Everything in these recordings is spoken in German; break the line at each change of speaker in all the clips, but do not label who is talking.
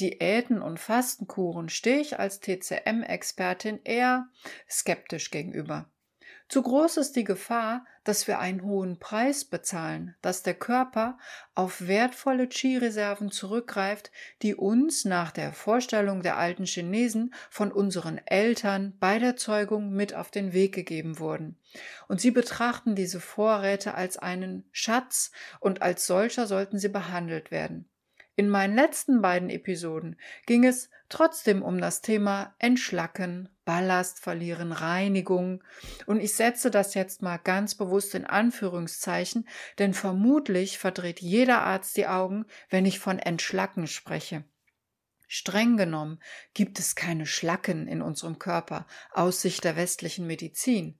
Diäten und Fastenkuren stehe ich als TCM-Expertin eher skeptisch gegenüber. Zu groß ist die Gefahr, dass wir einen hohen Preis bezahlen, dass der Körper auf wertvolle Qi-Reserven zurückgreift, die uns nach der Vorstellung der alten Chinesen von unseren Eltern bei der Zeugung mit auf den Weg gegeben wurden. Und sie betrachten diese Vorräte als einen Schatz und als solcher sollten sie behandelt werden. In meinen letzten beiden Episoden ging es trotzdem um das Thema Entschlacken, Ballast verlieren, Reinigung. Und ich setze das jetzt mal ganz bewusst in Anführungszeichen, denn vermutlich verdreht jeder Arzt die Augen, wenn ich von Entschlacken spreche. Streng genommen gibt es keine Schlacken in unserem Körper aus Sicht der westlichen Medizin.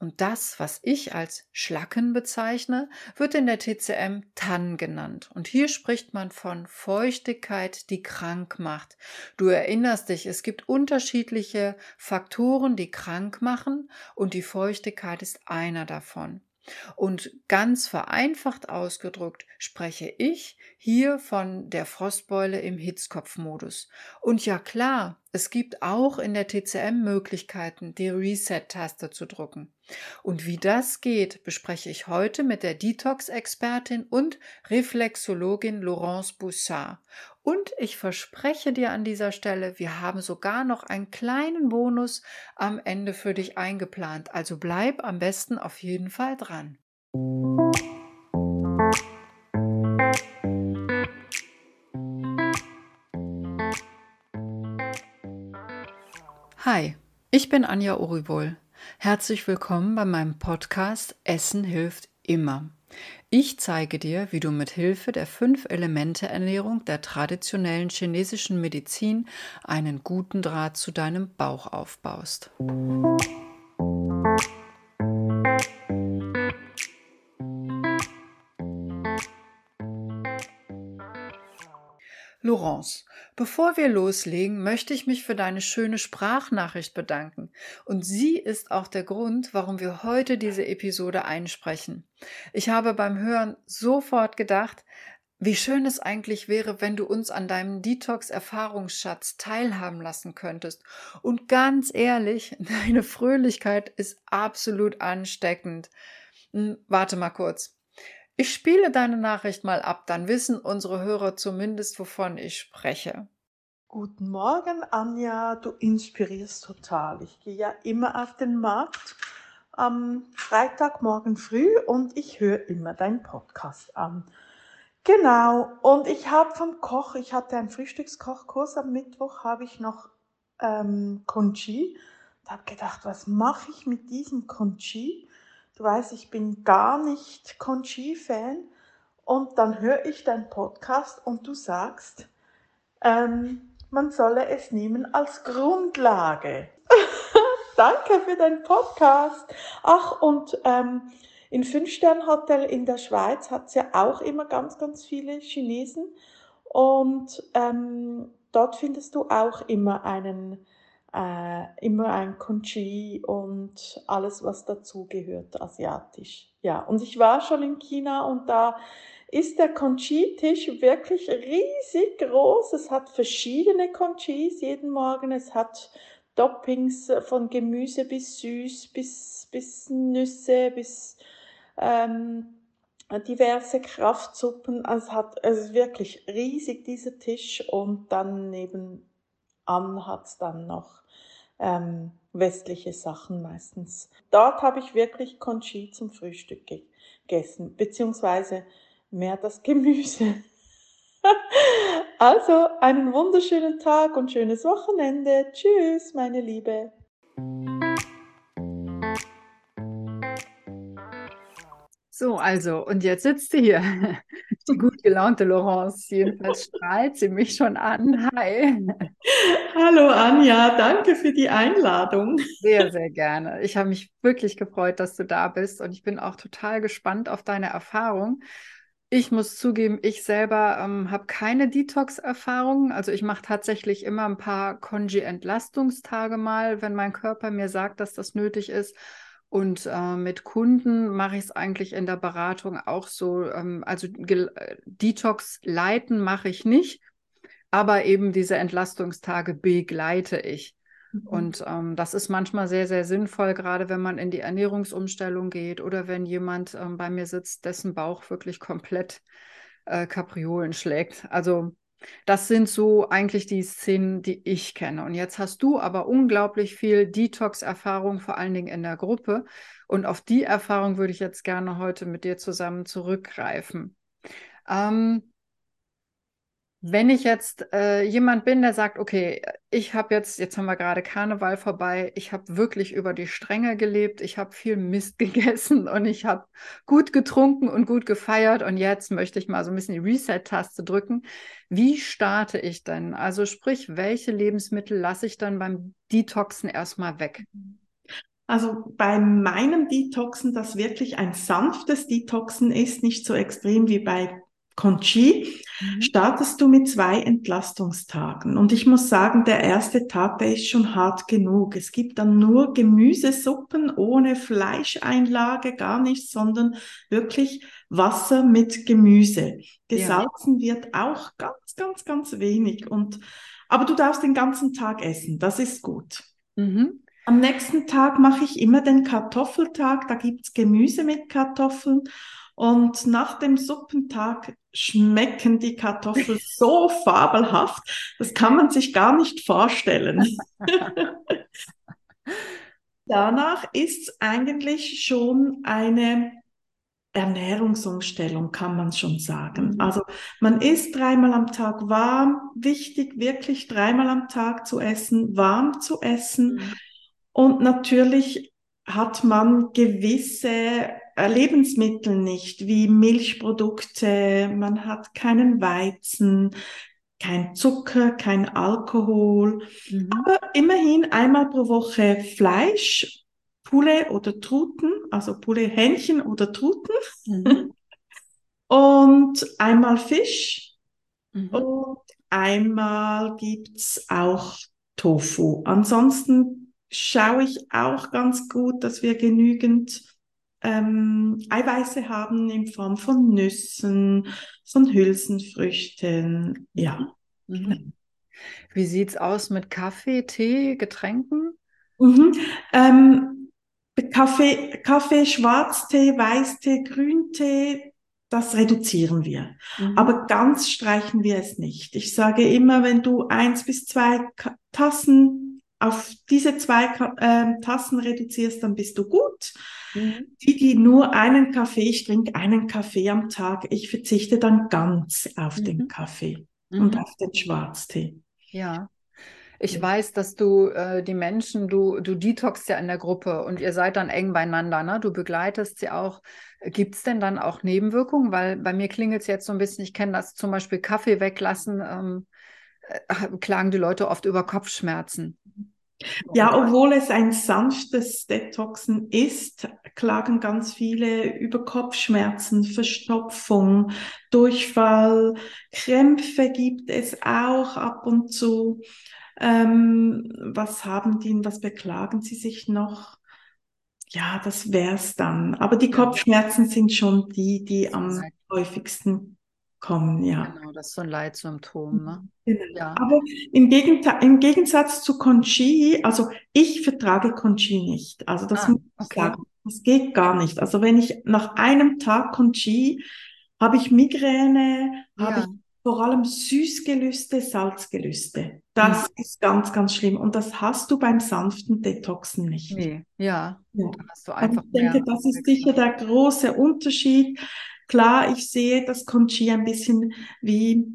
Und das, was ich als Schlacken bezeichne, wird in der TCM TAN genannt. Und hier spricht man von Feuchtigkeit, die krank macht. Du erinnerst dich, es gibt unterschiedliche Faktoren, die krank machen und die Feuchtigkeit ist einer davon. Und ganz vereinfacht ausgedrückt spreche ich hier von der Frostbeule im Hitzkopfmodus. Und ja klar, es gibt auch in der TCM Möglichkeiten, die Reset-Taste zu drücken. Und wie das geht, bespreche ich heute mit der Detox-Expertin und Reflexologin Laurence Boussard. Und ich verspreche dir an dieser Stelle, wir haben sogar noch einen kleinen Bonus am Ende für dich eingeplant. Also bleib am besten auf jeden Fall dran. Hi, ich bin Anja Orivol. Herzlich willkommen bei meinem Podcast Essen hilft immer. Ich zeige dir, wie du mit Hilfe der fünf Elemente Ernährung der traditionellen chinesischen Medizin einen guten Draht zu deinem Bauch aufbaust. Laurence, bevor wir loslegen, möchte ich mich für deine schöne Sprachnachricht bedanken. Und sie ist auch der Grund, warum wir heute diese Episode einsprechen. Ich habe beim Hören sofort gedacht, wie schön es eigentlich wäre, wenn du uns an deinem Detox-Erfahrungsschatz teilhaben lassen könntest. Und ganz ehrlich, deine Fröhlichkeit ist absolut ansteckend. Hm, warte mal kurz. Ich spiele deine Nachricht mal ab, dann wissen unsere Hörer zumindest, wovon ich spreche.
Guten Morgen, Anja. Du inspirierst total. Ich gehe ja immer auf den Markt am Freitagmorgen früh und ich höre immer deinen Podcast an. Genau. Und ich habe vom Koch, ich hatte einen Frühstückskochkurs am Mittwoch, habe ich noch ähm, Conchi. Da habe gedacht, was mache ich mit diesem Conchi? Du weißt, ich bin gar nicht Conchi-Fan. Und dann höre ich deinen Podcast und du sagst, ähm, man solle es nehmen als Grundlage. Danke für deinen Podcast. Ach, und ähm, in Fünf-Stern-Hotel in der Schweiz hat es ja auch immer ganz, ganz viele Chinesen. Und ähm, dort findest du auch immer einen äh, immer ein Conchi und alles, was dazugehört, asiatisch. Ja, und ich war schon in China und da ist der Conchi-Tisch wirklich riesig groß. Es hat verschiedene Conchis jeden Morgen. Es hat Toppings von Gemüse bis süß, bis, bis Nüsse, bis ähm, diverse Kraftsuppen. Es, hat, es ist wirklich riesig, dieser Tisch. Und dann nebenan hat es dann noch ähm, westliche Sachen meistens. Dort habe ich wirklich Conchi zum Frühstück gegessen, beziehungsweise mehr das Gemüse. also einen wunderschönen Tag und schönes Wochenende. Tschüss, meine Liebe.
So, also, und jetzt sitzt sie hier, die gut gelaunte Laurence. Jedenfalls strahlt sie mich schon an. Hi.
Hallo Anja, danke für die Einladung.
Sehr, sehr gerne. Ich habe mich wirklich gefreut, dass du da bist und ich bin auch total gespannt auf deine Erfahrung. Ich muss zugeben, ich selber ähm, habe keine Detox-Erfahrungen. Also ich mache tatsächlich immer ein paar Konji-Entlastungstage mal, wenn mein Körper mir sagt, dass das nötig ist. Und äh, mit Kunden mache ich es eigentlich in der Beratung auch so. Ähm, also Detox leiten mache ich nicht. aber eben diese Entlastungstage begleite ich.
Mhm.
Und ähm, das ist manchmal sehr, sehr sinnvoll, gerade wenn man in die Ernährungsumstellung geht oder wenn jemand ähm, bei mir sitzt, dessen Bauch wirklich komplett äh, Kapriolen schlägt. Also das sind so eigentlich die Szenen, die ich kenne. Und jetzt hast du aber unglaublich viel Detox-Erfahrung, vor allen Dingen in der Gruppe. Und auf die Erfahrung würde ich jetzt gerne heute mit dir zusammen zurückgreifen. Ähm, wenn ich jetzt äh, jemand bin, der sagt, okay, ich habe jetzt, jetzt haben wir gerade Karneval vorbei, ich habe wirklich über die Stränge gelebt, ich habe viel Mist gegessen und ich habe gut getrunken und gut gefeiert und jetzt möchte ich mal so ein bisschen die Reset-Taste drücken. Wie starte ich denn? Also sprich, welche Lebensmittel lasse ich dann beim Detoxen erstmal weg?
Also bei meinem Detoxen, das wirklich ein sanftes Detoxen ist, nicht so extrem wie bei Conchi, mhm. startest du mit zwei Entlastungstagen. Und ich muss sagen, der erste Tag, der ist schon hart genug. Es gibt dann nur Gemüsesuppen ohne Fleischeinlage, gar nichts, sondern wirklich Wasser mit Gemüse. Gesalzen ja. wird auch ganz, ganz, ganz wenig. Und, aber du darfst den ganzen Tag essen. Das ist gut. Mhm. Am nächsten Tag mache ich immer den Kartoffeltag. Da gibt's Gemüse mit Kartoffeln. Und nach dem Suppentag schmecken die Kartoffeln so fabelhaft, das kann man sich gar nicht vorstellen. Danach ist eigentlich schon eine Ernährungsumstellung, kann man schon sagen. Mhm. Also man isst dreimal am Tag warm, wichtig wirklich dreimal am Tag zu essen, warm zu essen. Mhm. Und natürlich hat man gewisse Lebensmittel nicht, wie Milchprodukte, man hat keinen Weizen, kein Zucker, kein Alkohol, mhm. aber immerhin einmal pro Woche Fleisch, Poulet oder Truten, also Poulet Hähnchen oder Truten mhm. und einmal Fisch mhm. und einmal gibt's auch Tofu. Ansonsten schaue ich auch ganz gut, dass wir genügend ähm, Eiweiße haben in Form von Nüssen, von Hülsenfrüchten. Ja.
Mhm. Genau. Wie sieht's aus mit Kaffee, Tee, Getränken?
Mhm. Ähm, Kaffee, Kaffee, Schwarztee, Weißtee, Grüntee, das reduzieren wir. Mhm. Aber ganz streichen wir es nicht. Ich sage immer, wenn du eins bis zwei Tassen auf diese zwei äh, Tassen reduzierst, dann bist du gut. Mhm. Die, die nur einen Kaffee, ich trinke einen Kaffee am Tag, ich verzichte dann ganz auf mhm. den Kaffee mhm. und auf den Schwarztee.
Ja. Ich ja. weiß, dass du äh, die Menschen, du, du detoxst ja in der Gruppe und ihr seid dann eng beieinander, ne? Du begleitest sie auch. Gibt es denn dann auch Nebenwirkungen? Weil bei mir klingelt es jetzt so ein bisschen, ich kenne das zum Beispiel Kaffee weglassen, ähm, äh, klagen die Leute oft über Kopfschmerzen.
Ja, obwohl es ein sanftes Detoxen ist, klagen ganz viele über Kopfschmerzen, Verstopfung, Durchfall, Krämpfe gibt es auch ab und zu. Ähm, was haben die, was beklagen sie sich noch? Ja, das wär's dann. Aber die Kopfschmerzen sind schon die, die am häufigsten kommen, ja.
Genau, das ist so ein Leitsymptom, ne?
Genau. Ja. Aber im, Gegensatz, im Gegensatz zu Conchi, also ich vertrage Conchi nicht. Also das ah, muss ich okay. sagen. Das geht gar nicht. Also wenn ich nach einem Tag Conchi habe ich Migräne, ja. habe ich vor allem Süßgelüste, Salzgelüste. Das mhm. ist ganz, ganz schlimm. Und das hast du beim sanften Detoxen nicht.
Nee, ja. ja. Einfach
ich denke, das ist sicher der große Unterschied. Klar, ich sehe das Conchi ein bisschen wie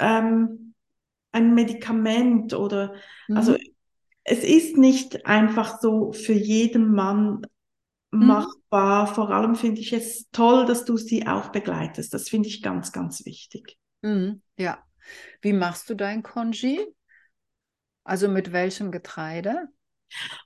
ähm, ein Medikament oder mhm. also es ist nicht einfach so für jeden Mann mhm. machbar. Mhm. Vor allem finde ich es toll, dass du sie auch begleitest. Das finde ich ganz, ganz wichtig.
Mhm. Ja. Wie machst du dein Conchi? Also mit welchem Getreide?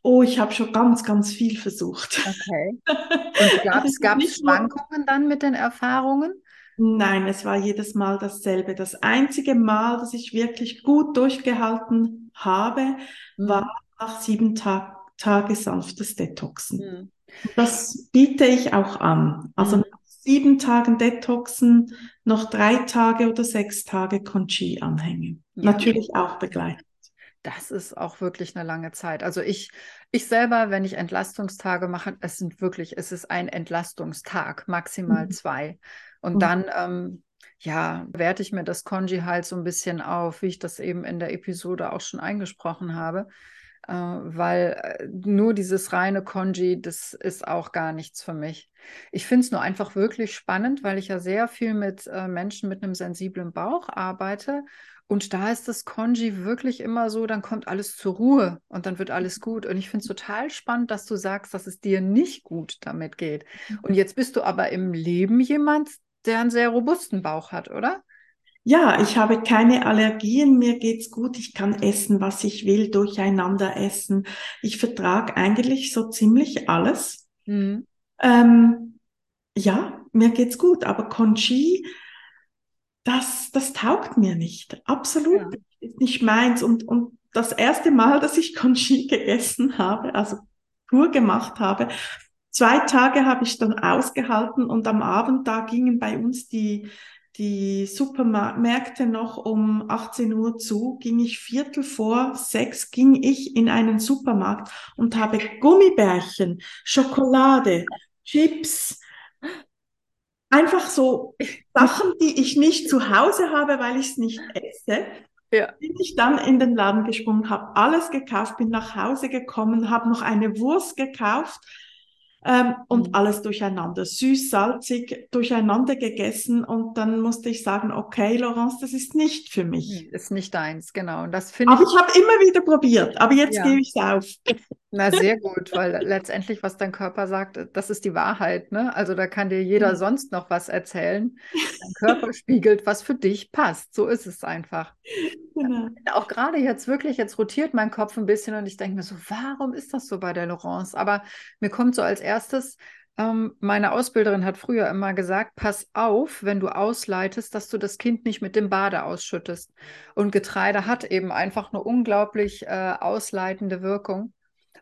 Oh, ich habe schon ganz, ganz viel versucht.
Okay. Und gab es Schwankungen dann mit den Erfahrungen?
Nein, es war jedes Mal dasselbe. Das einzige Mal, dass ich wirklich gut durchgehalten habe, mhm. war nach sieben Tag Tage sanftes Detoxen. Mhm. Das biete ich auch an. Also mhm. nach sieben Tagen Detoxen noch drei Tage oder sechs Tage Conchi anhängen. Ja. Natürlich auch begleitet.
Das ist auch wirklich eine lange Zeit. Also ich, ich selber, wenn ich Entlastungstage mache, es sind wirklich, es ist ein Entlastungstag, maximal mhm. zwei. Und mhm. dann, ähm, ja, werte ich mir das Conji halt so ein bisschen auf, wie ich das eben in der Episode auch schon eingesprochen habe. Äh, weil äh, nur dieses reine Konji, das ist auch gar nichts für mich. Ich finde es nur einfach wirklich spannend, weil ich ja sehr viel mit äh, Menschen mit einem sensiblen Bauch arbeite. Und da ist das Konji wirklich immer so, dann kommt alles zur Ruhe und dann wird alles gut. Und ich finde es total spannend, dass du sagst, dass es dir nicht gut damit geht. Mhm. Und jetzt bist du aber im Leben jemand, der einen sehr robusten Bauch hat, oder?
Ja, ich habe keine Allergien, mir geht's gut, ich kann essen, was ich will, durcheinander essen. Ich vertrage eigentlich so ziemlich alles. Mhm. Ähm, ja, mir geht's gut, aber Conchi, das, das taugt mir nicht. Absolut ja. ist nicht meins. Und, und das erste Mal, dass ich Conchi gegessen habe, also pur gemacht habe, zwei Tage habe ich dann ausgehalten und am Abend, da gingen bei uns die die Supermärkte noch um 18 Uhr zu, ging ich Viertel vor sechs, ging ich in einen Supermarkt und habe Gummibärchen, Schokolade, Chips, einfach so Sachen, die ich nicht zu Hause habe, weil ich es nicht esse. Ja. Bin ich dann in den Laden gesprungen, habe alles gekauft, bin nach Hause gekommen, habe noch eine Wurst gekauft, ähm, und mhm. alles durcheinander, süß, salzig, durcheinander gegessen und dann musste ich sagen, okay, Laurence, das ist nicht für mich.
Ist nicht deins, genau. Und das
finde Aber ich, ich habe immer wieder probiert, aber jetzt ja. gebe ich es auf.
Na, sehr gut, weil letztendlich, was dein Körper sagt, das ist die Wahrheit. Ne? Also da kann dir jeder ja. sonst noch was erzählen. Dein Körper spiegelt, was für dich passt. So ist es einfach. Genau. Auch gerade jetzt wirklich, jetzt rotiert mein Kopf ein bisschen und ich denke mir so, warum ist das so bei der Laurence? Aber mir kommt so als erstes, ähm, meine Ausbilderin hat früher immer gesagt, pass auf, wenn du ausleitest, dass du das Kind nicht mit dem Bade ausschüttest. Und Getreide hat eben einfach eine unglaublich äh, ausleitende Wirkung.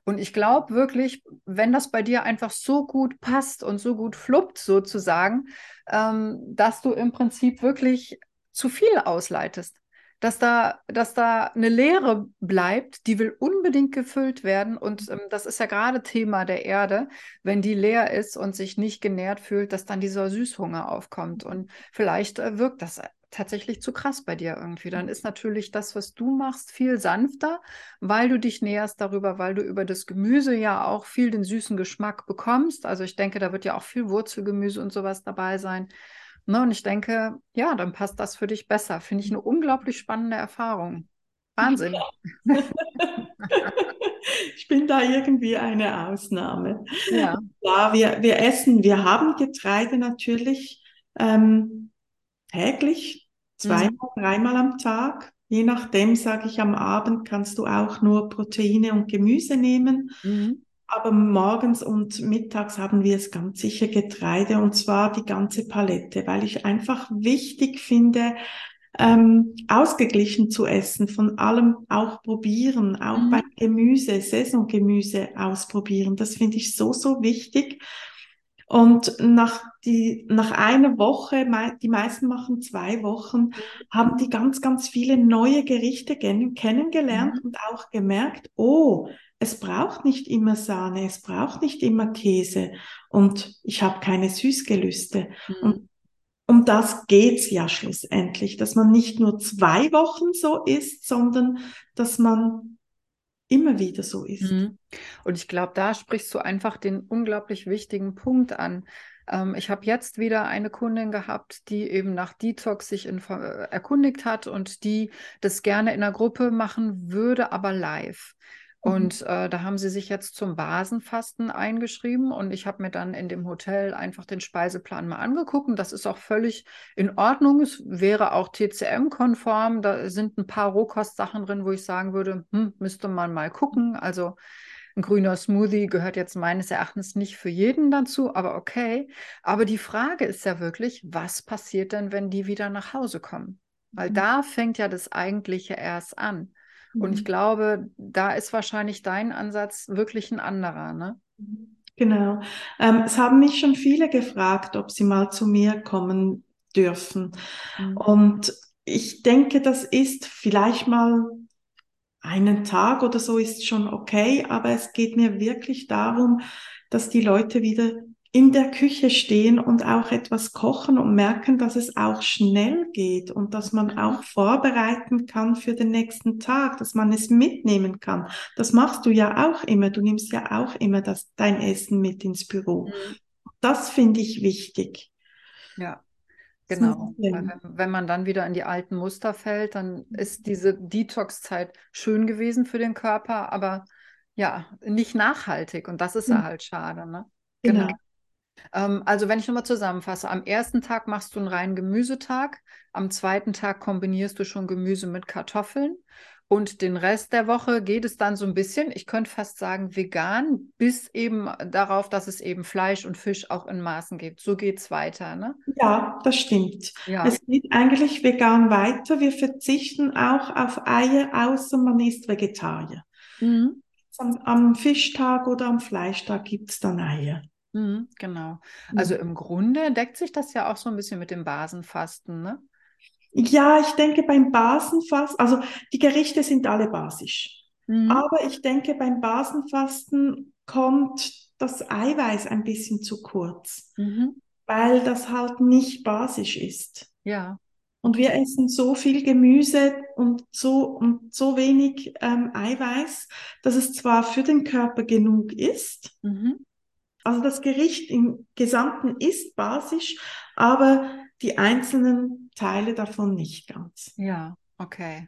Und ich glaube wirklich, wenn das bei dir einfach so gut passt und so gut fluppt sozusagen, ähm, dass du im Prinzip wirklich zu viel ausleitest. Dass da, dass da eine Leere bleibt, die will unbedingt gefüllt werden. Und ähm, das ist ja gerade Thema der Erde, wenn die leer ist und sich nicht genährt fühlt, dass dann dieser Süßhunger aufkommt. Und vielleicht äh, wirkt das tatsächlich zu krass bei dir irgendwie. Dann ist natürlich das, was du machst, viel sanfter, weil du dich näherst darüber, weil du über das Gemüse ja auch viel den süßen Geschmack bekommst. Also ich denke, da wird ja auch viel Wurzelgemüse und sowas dabei sein. Ne, und ich denke, ja, dann passt das für dich besser. Finde ich eine unglaublich spannende Erfahrung. Wahnsinn.
ich bin da irgendwie eine Ausnahme. Ja, ja wir, wir essen, wir haben Getreide natürlich ähm, täglich zweimal, mhm. dreimal am Tag. Je nachdem, sage ich, am Abend kannst du auch nur Proteine und Gemüse nehmen. Mhm. Aber morgens und mittags haben wir es ganz sicher Getreide und zwar die ganze Palette, weil ich einfach wichtig finde, ähm, ausgeglichen zu essen, von allem auch probieren, auch mhm. beim Gemüse, Saisongemüse ausprobieren. Das finde ich so, so wichtig. Und nach, die, nach einer Woche, die meisten machen zwei Wochen, haben die ganz, ganz viele neue Gerichte kennengelernt mhm. und auch gemerkt, oh, es braucht nicht immer Sahne, es braucht nicht immer Käse und ich habe keine Süßgelüste. Mhm. Und um das geht's ja schlussendlich, dass man nicht nur zwei Wochen so isst, sondern dass man immer wieder so ist. Mhm.
Und ich glaube, da sprichst du einfach den unglaublich wichtigen Punkt an. Ähm, ich habe jetzt wieder eine Kundin gehabt, die eben nach Detox sich äh, erkundigt hat und die das gerne in der Gruppe machen würde, aber live. Mhm. Und äh, da haben sie sich jetzt zum Basenfasten eingeschrieben und ich habe mir dann in dem Hotel einfach den Speiseplan mal angeguckt und das ist auch völlig in Ordnung. Es wäre auch TCM-konform. Da sind ein paar Rohkostsachen drin, wo ich sagen würde, hm, müsste man mal gucken. Also ein grüner Smoothie gehört jetzt meines Erachtens nicht für jeden dazu, aber okay. Aber die Frage ist ja wirklich, was passiert denn, wenn die wieder nach Hause kommen? Weil mhm. da fängt ja das Eigentliche erst an. Und ich mhm. glaube, da ist wahrscheinlich dein Ansatz wirklich ein anderer, ne?
Genau. Ähm, es haben mich schon viele gefragt, ob sie mal zu mir kommen dürfen. Mhm. Und ich denke, das ist vielleicht mal einen Tag oder so ist schon okay, aber es geht mir wirklich darum, dass die Leute wieder in der Küche stehen und auch etwas kochen und merken, dass es auch schnell geht und dass man mhm. auch vorbereiten kann für den nächsten Tag, dass man es mitnehmen kann. Das machst du ja auch immer. Du nimmst ja auch immer das, dein Essen mit ins Büro. Mhm. Das finde ich wichtig.
Ja. Genau. Wenn, wenn man dann wieder in die alten Muster fällt, dann ist diese Detox-Zeit schön gewesen für den Körper, aber ja, nicht nachhaltig. Und das ist ja halt schade. Ne? Genau. genau. Ähm, also wenn ich nochmal zusammenfasse, am ersten Tag machst du einen reinen Gemüsetag, am zweiten Tag kombinierst du schon Gemüse mit Kartoffeln und den Rest der Woche geht es dann so ein bisschen, ich könnte fast sagen vegan, bis eben darauf, dass es eben Fleisch und Fisch auch in Maßen gibt. So geht es weiter, ne?
Ja, das stimmt. Ja. Es geht eigentlich vegan weiter. Wir verzichten auch auf Eier, außer man ist Vegetarier. Mhm. Am, am, Fischtag oder am Fleischtag gibt es dann Eier.
Mhm, genau. Also im Grunde deckt sich das ja auch so ein bisschen mit dem Basenfasten, ne?
Ja, ich denke beim Basenfasten, also die Gerichte sind alle basisch. Mhm. Aber ich denke beim Basenfasten kommt das Eiweiß ein bisschen zu kurz, mhm. weil das halt nicht basisch ist.
Ja.
Und wir essen so viel Gemüse und so, und so wenig ähm, Eiweiß, dass es zwar für den Körper genug ist, mhm. Also das Gericht im Gesamten ist basisch, aber die einzelnen Teile davon nicht ganz.
Ja, okay.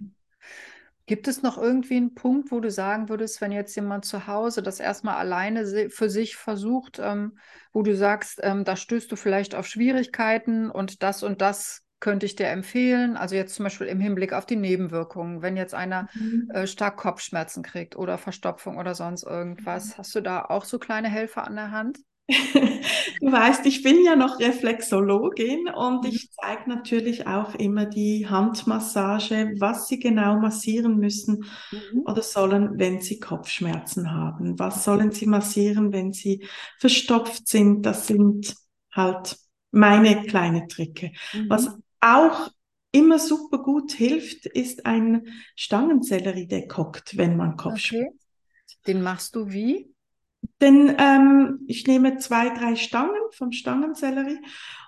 Gibt es noch irgendwie einen Punkt, wo du sagen würdest, wenn jetzt jemand zu Hause das erstmal alleine für sich versucht, ähm, wo du sagst, ähm, da stößt du vielleicht auf Schwierigkeiten und das und das könnte ich dir empfehlen? Also jetzt zum Beispiel im Hinblick auf die Nebenwirkungen, wenn jetzt einer mhm. äh, stark Kopfschmerzen kriegt oder Verstopfung oder sonst irgendwas, mhm. hast du da auch so kleine Helfer an der Hand?
Du weißt, ich bin ja noch Reflexologin und mhm. ich zeige natürlich auch immer die Handmassage, was Sie genau massieren müssen mhm. oder sollen, wenn Sie Kopfschmerzen haben. Was sollen Sie massieren, wenn Sie verstopft sind? Das sind halt meine kleine Tricke. Mhm. Was auch immer super gut hilft, ist ein Stangensellerie-Dekokt, wenn man Kopfschmerzen okay.
Den machst du wie?
Denn ähm, ich nehme zwei, drei Stangen vom Stangensellerie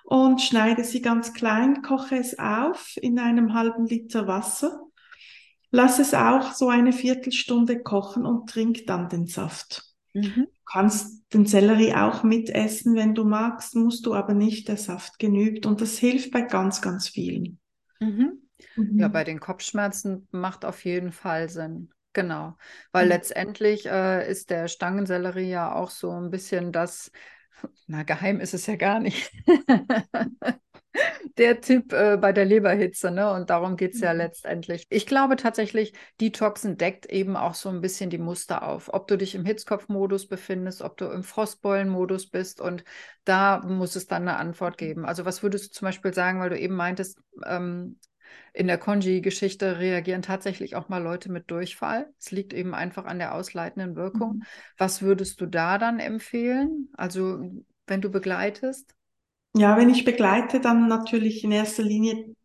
und schneide sie ganz klein, koche es auf in einem halben Liter Wasser, lasse es auch so eine Viertelstunde kochen und trink dann den Saft. Mhm. Du kannst den Sellerie auch mitessen, wenn du magst, musst du aber nicht, der Saft genügt und das hilft bei ganz, ganz vielen.
Mhm. Mhm. Ja, bei den Kopfschmerzen macht auf jeden Fall Sinn. Genau, weil mhm. letztendlich äh, ist der Stangensellerie ja auch so ein bisschen das, na geheim ist es ja gar nicht, der Tipp äh, bei der Leberhitze, ne? Und darum geht es ja mhm. letztendlich. Ich glaube tatsächlich, Detoxen deckt eben auch so ein bisschen die Muster auf. Ob du dich im Hitzkopfmodus befindest, ob du im Frostbeulenmodus bist und da muss es dann eine Antwort geben. Also was würdest du zum Beispiel sagen, weil du eben meintest, ähm, in der Konji-Geschichte reagieren tatsächlich auch mal Leute mit Durchfall. Es liegt eben einfach an der ausleitenden Wirkung. Mhm. Was würdest du da dann empfehlen? Also, wenn du begleitest?
Ja, wenn ich begleite, dann natürlich in erster Linie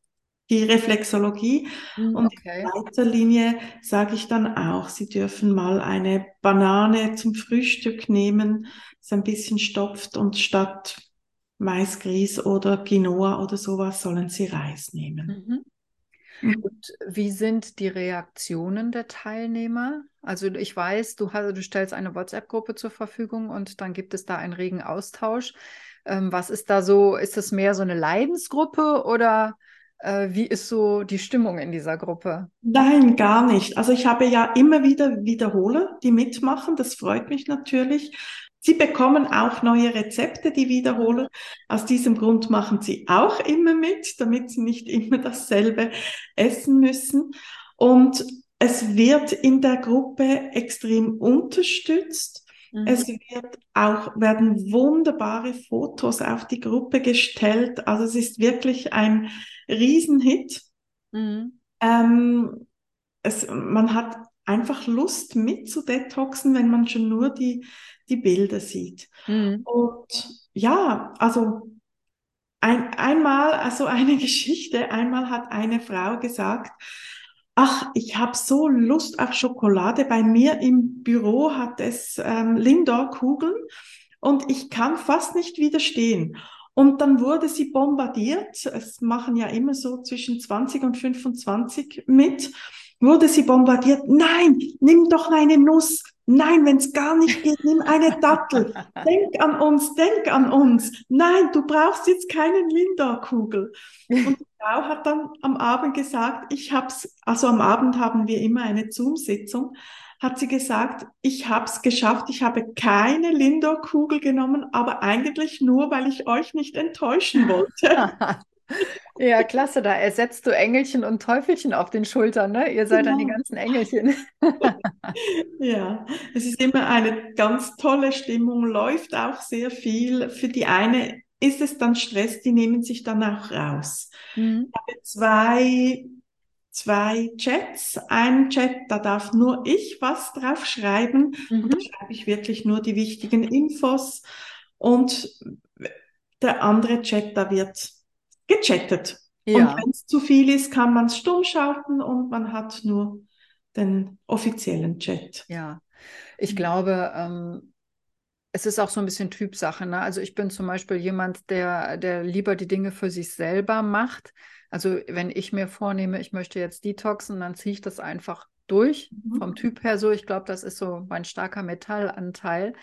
die Reflexologie. Mhm, und okay. in zweiter Linie sage ich dann auch, Sie dürfen mal eine Banane zum Frühstück nehmen, das ein bisschen stopft und statt Maisgrieß oder Quinoa oder sowas sollen Sie Reis nehmen. Mhm.
Und wie sind die Reaktionen der Teilnehmer? Also ich weiß, du, hast, du stellst eine WhatsApp-Gruppe zur Verfügung und dann gibt es da einen regen Austausch. Ähm, was ist da so? Ist das mehr so eine Leidensgruppe oder äh, wie ist so die Stimmung in dieser Gruppe?
Nein, gar nicht. Also ich habe ja immer wieder Wiederholer, die mitmachen. Das freut mich natürlich. Sie bekommen auch neue Rezepte, die wiederholen. Aus diesem Grund machen Sie auch immer mit, damit Sie nicht immer dasselbe essen müssen. Und es wird in der Gruppe extrem unterstützt. Mhm. Es wird auch, werden wunderbare Fotos auf die Gruppe gestellt. Also es ist wirklich ein Riesenhit. Mhm. Ähm, es, man hat einfach Lust mit zu detoxen, wenn man schon nur die, die Bilder sieht. Mhm. Und ja, also ein, einmal, also eine Geschichte, einmal hat eine Frau gesagt, ach, ich habe so Lust auf Schokolade. Bei mir im Büro hat es ähm, Lindor-Kugeln und ich kann fast nicht widerstehen. Und dann wurde sie bombardiert. Es machen ja immer so zwischen 20 und 25 mit wurde sie bombardiert. Nein, nimm doch eine Nuss. Nein, wenn es gar nicht geht, nimm eine Dattel. Denk an uns, denk an uns. Nein, du brauchst jetzt keine Lindor-Kugel. Und die Frau hat dann am Abend gesagt, ich hab's, also am Abend haben wir immer eine Zoom-Sitzung, hat sie gesagt, ich hab's geschafft, ich habe keine Lindor-Kugel genommen, aber eigentlich nur, weil ich euch nicht enttäuschen wollte.
Ja, klasse, da ersetzt du Engelchen und Teufelchen auf den Schultern, ne? Ihr seid genau. dann die genau. ganzen Engelchen.
ja, es ist immer eine ganz tolle Stimmung, läuft auch sehr viel. Für die eine ist es dann Stress, die nehmen sich dann auch raus. Mhm. Ich habe zwei, zwei Chats. Ein Chat, da darf nur ich was drauf schreiben. Mhm. Und da schreibe ich wirklich nur die wichtigen Infos. Und der andere Chat, da wird gechattet. Ja. Und wenn es zu viel ist, kann man es stumm schalten und man hat nur den offiziellen Chat.
Ja, ich glaube, ähm, es ist auch so ein bisschen Typsache. Ne? Also ich bin zum Beispiel jemand, der, der lieber die Dinge für sich selber macht. Also wenn ich mir vornehme, ich möchte jetzt detoxen, dann ziehe ich das einfach durch, mhm. vom Typ her so. Ich glaube, das ist so mein starker Metallanteil.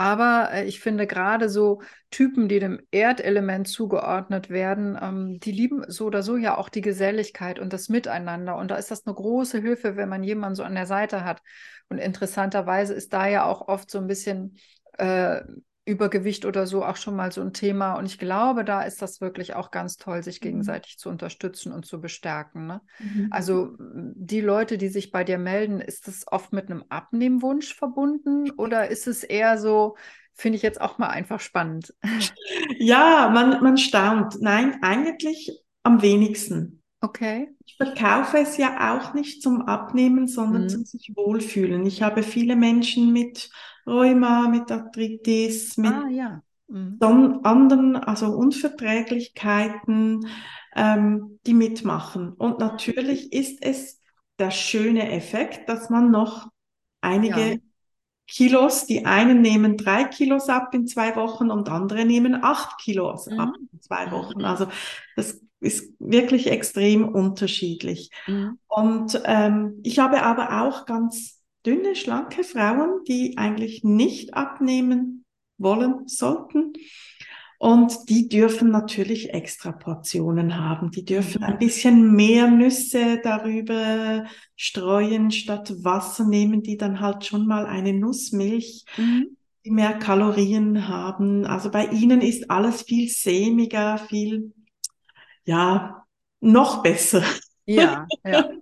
Aber äh, ich finde gerade so Typen, die dem Erdelement zugeordnet werden, ähm, die lieben so oder so ja auch die Geselligkeit und das Miteinander. Und da ist das eine große Hilfe, wenn man jemanden so an der Seite hat. Und interessanterweise ist da ja auch oft so ein bisschen äh, Übergewicht oder so auch schon mal so ein Thema. Und ich glaube, da ist das wirklich auch ganz toll, sich mhm. gegenseitig zu unterstützen und zu bestärken. Ne? Mhm. Also die Leute, die sich bei dir melden, ist das oft mit einem Abnehmwunsch verbunden oder ist es eher so, finde ich jetzt auch mal einfach spannend?
Ja, man, man staunt. Nein, eigentlich am wenigsten.
Okay.
Ich verkaufe es ja auch nicht zum Abnehmen, sondern mhm. zum sich wohlfühlen. Ich habe viele Menschen mit Rheuma, mit Arthritis, mit ah, ja. mhm. anderen, also Unverträglichkeiten, ähm, die mitmachen. Und natürlich ist es der schöne Effekt, dass man noch einige ja. Kilos, die einen nehmen drei Kilos ab in zwei Wochen und andere nehmen acht Kilos mhm. ab in zwei Wochen. Also das ist wirklich extrem unterschiedlich. Mhm. Und ähm, ich habe aber auch ganz dünne, schlanke Frauen, die eigentlich nicht abnehmen wollen sollten. Und die dürfen natürlich extra Portionen haben. Die dürfen ein bisschen mehr Nüsse darüber streuen, statt Wasser nehmen die dann halt schon mal eine Nussmilch, mhm. die mehr Kalorien haben. Also bei ihnen ist alles viel sämiger, viel, ja, noch besser.
Ja, ja.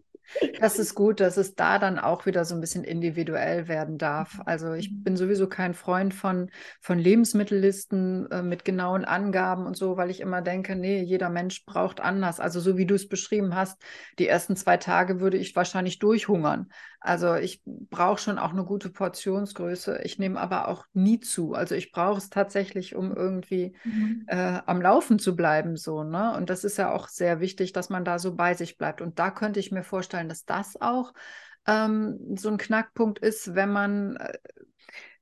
Das ist gut, dass es da dann auch wieder so ein bisschen individuell werden darf. Mhm. Also ich bin sowieso kein Freund von, von Lebensmittellisten äh, mit genauen Angaben und so, weil ich immer denke, nee, jeder Mensch braucht anders. Also so wie du es beschrieben hast, die ersten zwei Tage würde ich wahrscheinlich durchhungern. Also ich brauche schon auch eine gute Portionsgröße. Ich nehme aber auch nie zu. Also ich brauche es tatsächlich, um irgendwie mhm. äh, am Laufen zu bleiben, so, ne? Und das ist ja auch sehr wichtig, dass man da so bei sich bleibt. Und da könnte ich mir vorstellen, dass das auch ähm, so ein Knackpunkt ist, wenn man äh,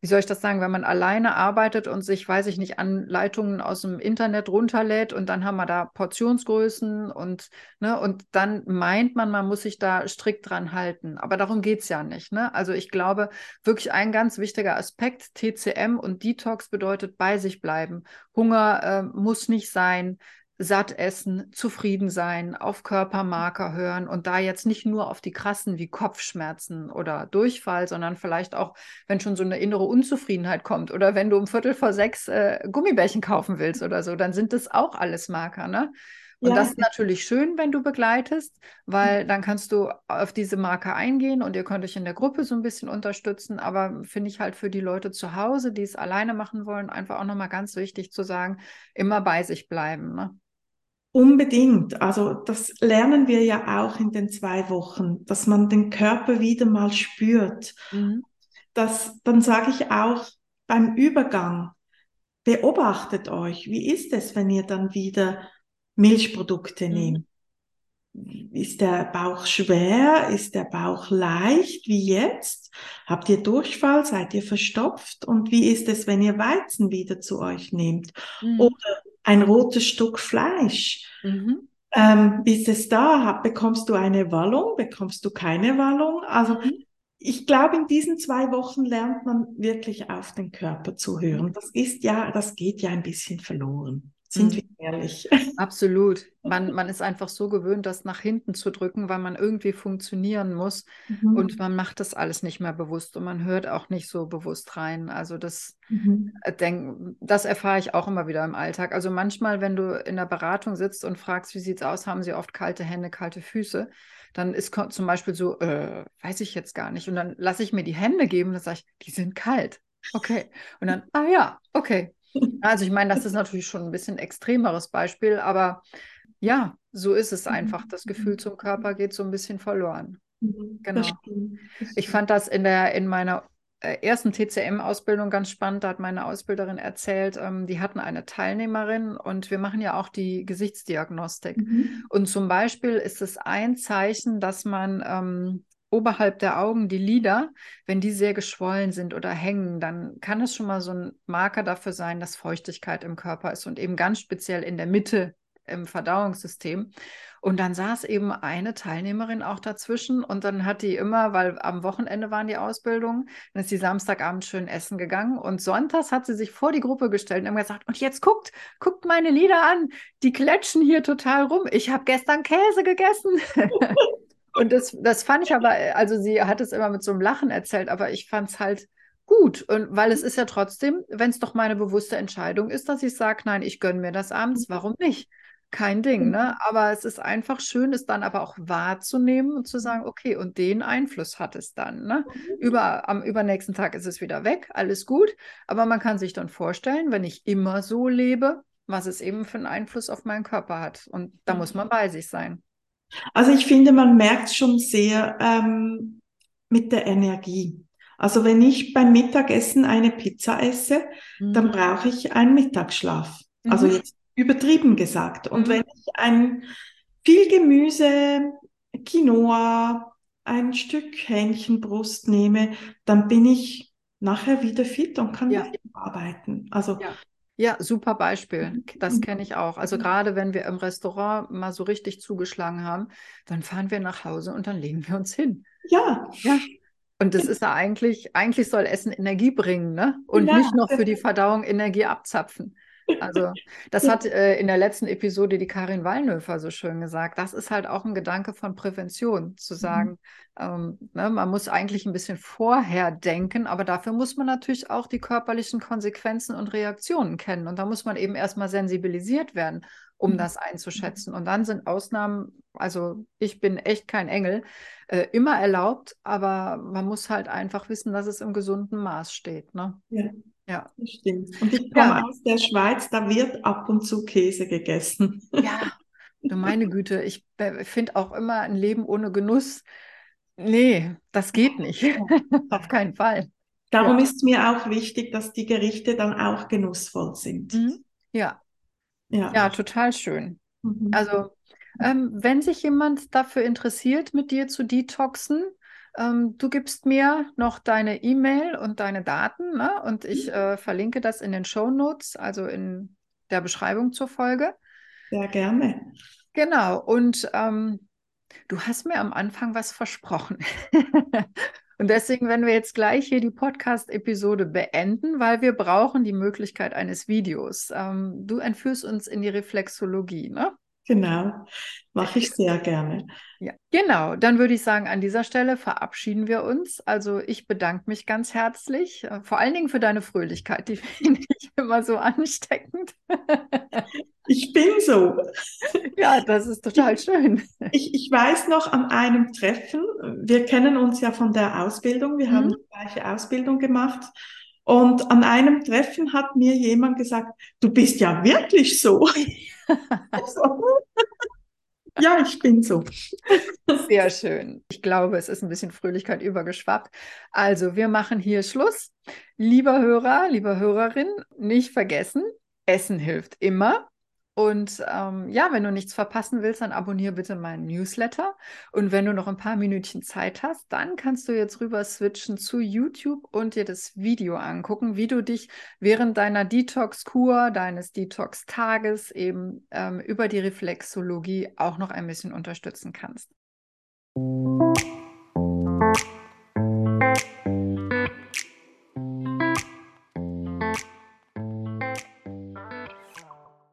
wie soll ich das sagen, wenn man alleine arbeitet und sich, weiß ich nicht, Anleitungen aus dem Internet runterlädt und dann haben wir da Portionsgrößen und, ne, und dann meint man, man muss sich da strikt dran halten. Aber darum geht es ja nicht. Ne? Also ich glaube, wirklich ein ganz wichtiger Aspekt, TCM und Detox bedeutet bei sich bleiben. Hunger äh, muss nicht sein satt essen, zufrieden sein, auf Körpermarker hören und da jetzt nicht nur auf die krassen wie Kopfschmerzen oder Durchfall, sondern vielleicht auch, wenn schon so eine innere Unzufriedenheit kommt oder wenn du um Viertel vor sechs äh, Gummibärchen kaufen willst oder so, dann sind das auch alles Marker, ne? Und ja. das ist natürlich schön, wenn du begleitest, weil dann kannst du auf diese Marke eingehen und ihr könnt euch in der Gruppe so ein bisschen unterstützen. Aber finde ich halt für die Leute zu Hause, die es alleine machen wollen, einfach auch nochmal ganz wichtig zu sagen, immer bei sich bleiben. Ne?
Unbedingt. Also das lernen wir ja auch in den zwei Wochen, dass man den Körper wieder mal spürt. Mhm. Das, dann sage ich auch beim Übergang, beobachtet euch, wie ist es, wenn ihr dann wieder Milchprodukte mhm. nehmt? Ist der Bauch schwer? Ist der Bauch leicht wie jetzt? Habt ihr Durchfall? Seid ihr verstopft? Und wie ist es, wenn ihr Weizen wieder zu euch nehmt? Mhm. Oder ein rotes Stück Fleisch. Mhm. Ähm, ist es da? Bekommst du eine Wallung? Bekommst du keine Wallung? Also mhm. ich glaube, in diesen zwei Wochen lernt man wirklich auf den Körper zu hören. Das ist ja, das geht ja ein bisschen verloren. Sind mhm. wir ehrlich?
Absolut. Man, man ist einfach so gewöhnt, das nach hinten zu drücken, weil man irgendwie funktionieren muss. Mhm. Und man macht das alles nicht mehr bewusst und man hört auch nicht so bewusst rein. Also das, mhm. Äh, denk, das erfahre ich auch immer wieder im Alltag. Also manchmal, wenn du in der Beratung sitzt und fragst, wie sieht es aus, haben sie oft kalte Hände, kalte Füße. Dann ist zum Beispiel so, äh, weiß ich jetzt gar nicht. Und dann lasse ich mir die Hände geben und dann sage ich, die sind kalt. Okay. Und dann, ah ja, okay. Also ich meine, das ist natürlich schon ein bisschen extremeres Beispiel, aber ja, so ist es einfach. Das Gefühl zum Körper geht so ein bisschen verloren. Mhm, genau. Ich fand das in der in meiner äh, ersten TCM-Ausbildung ganz spannend. Da hat meine Ausbilderin erzählt, ähm, die hatten eine Teilnehmerin und wir machen ja auch die Gesichtsdiagnostik. Mhm. Und zum Beispiel ist es ein Zeichen, dass man ähm, oberhalb der Augen die Lider, wenn die sehr geschwollen sind oder hängen, dann kann es schon mal so ein Marker dafür sein, dass Feuchtigkeit im Körper ist und eben ganz speziell in der Mitte im Verdauungssystem. Und dann saß eben eine Teilnehmerin auch dazwischen und dann hat die immer, weil am Wochenende waren die Ausbildungen, dann ist sie Samstagabend schön essen gegangen und sonntags hat sie sich vor die Gruppe gestellt und haben gesagt, und jetzt guckt, guckt meine Lieder an, die klatschen hier total rum. Ich habe gestern Käse gegessen. Und das, das fand ich aber, also sie hat es immer mit so einem Lachen erzählt, aber ich fand es halt gut. Und weil es ist ja trotzdem, wenn es doch meine bewusste Entscheidung ist, dass ich sage, nein, ich gönne mir das abends, warum nicht? Kein Ding, ne? Aber es ist einfach schön, es dann aber auch wahrzunehmen und zu sagen, okay, und den Einfluss hat es dann, ne? Über, am übernächsten Tag ist es wieder weg, alles gut. Aber man kann sich dann vorstellen, wenn ich immer so lebe, was es eben für einen Einfluss auf meinen Körper hat. Und da muss man bei sich sein.
Also ich finde, man merkt schon sehr ähm, mit der Energie. Also wenn ich beim Mittagessen eine Pizza esse, mhm. dann brauche ich einen Mittagsschlaf. Mhm. Also jetzt übertrieben gesagt. Und mhm. wenn ich ein viel Gemüse, Quinoa, ein Stück Hähnchenbrust nehme, dann bin ich nachher wieder fit und kann ja. arbeiten. Also
ja. Ja, super Beispiel. Das kenne ich auch. Also mhm. gerade wenn wir im Restaurant mal so richtig zugeschlagen haben, dann fahren wir nach Hause und dann legen wir uns hin.
Ja.
Ja. Und das ist ja eigentlich, eigentlich soll Essen Energie bringen, ne? Und ja. nicht noch für die Verdauung Energie abzapfen. Also, das hat äh, in der letzten Episode die Karin Wallnöfer so schön gesagt. Das ist halt auch ein Gedanke von Prävention, zu sagen, mhm. ähm, ne, man muss eigentlich ein bisschen vorher denken, aber dafür muss man natürlich auch die körperlichen Konsequenzen und Reaktionen kennen. Und da muss man eben erstmal sensibilisiert werden, um mhm. das einzuschätzen. Und dann sind Ausnahmen, also ich bin echt kein Engel, äh, immer erlaubt, aber man muss halt einfach wissen, dass es im gesunden Maß steht. Ne?
Ja. Ja, das stimmt. Und ich komme ja. aus der Schweiz, da wird ab und zu Käse gegessen.
Ja, du meine Güte, ich finde auch immer ein Leben ohne Genuss. Nee, das geht nicht. Auf keinen Fall.
Darum ja. ist mir auch wichtig, dass die Gerichte dann auch genussvoll sind.
Mhm. Ja. ja. Ja, total schön. Mhm. Also, ähm, wenn sich jemand dafür interessiert, mit dir zu detoxen, ähm, du gibst mir noch deine E-Mail und deine Daten ne? und ich mhm. äh, verlinke das in den Show Notes, also in der Beschreibung zur Folge.
Sehr gerne.
Genau, und ähm, du hast mir am Anfang was versprochen. und deswegen werden wir jetzt gleich hier die Podcast-Episode beenden, weil wir brauchen die Möglichkeit eines Videos. Ähm, du entführst uns in die Reflexologie, ne?
Genau, mache ich sehr gerne.
Ja, genau. Dann würde ich sagen, an dieser Stelle verabschieden wir uns. Also ich bedanke mich ganz herzlich, äh, vor allen Dingen für deine Fröhlichkeit. Die finde ich immer so ansteckend.
Ich bin so.
Ja, das ist total schön.
Ich, ich weiß noch an einem Treffen, wir kennen uns ja von der Ausbildung, wir mhm. haben die gleiche Ausbildung gemacht. Und an einem Treffen hat mir jemand gesagt, du bist ja wirklich so. ja, ich bin so.
Sehr schön. Ich glaube, es ist ein bisschen Fröhlichkeit übergeschwappt. Also, wir machen hier Schluss. Lieber Hörer, lieber Hörerin, nicht vergessen, Essen hilft immer. Und ähm, ja, wenn du nichts verpassen willst, dann abonniere bitte meinen Newsletter. Und wenn du noch ein paar Minütchen Zeit hast, dann kannst du jetzt rüber switchen zu YouTube und dir das Video angucken, wie du dich während deiner Detox-Kur, deines Detox-Tages eben ähm, über die Reflexologie auch noch ein bisschen unterstützen kannst.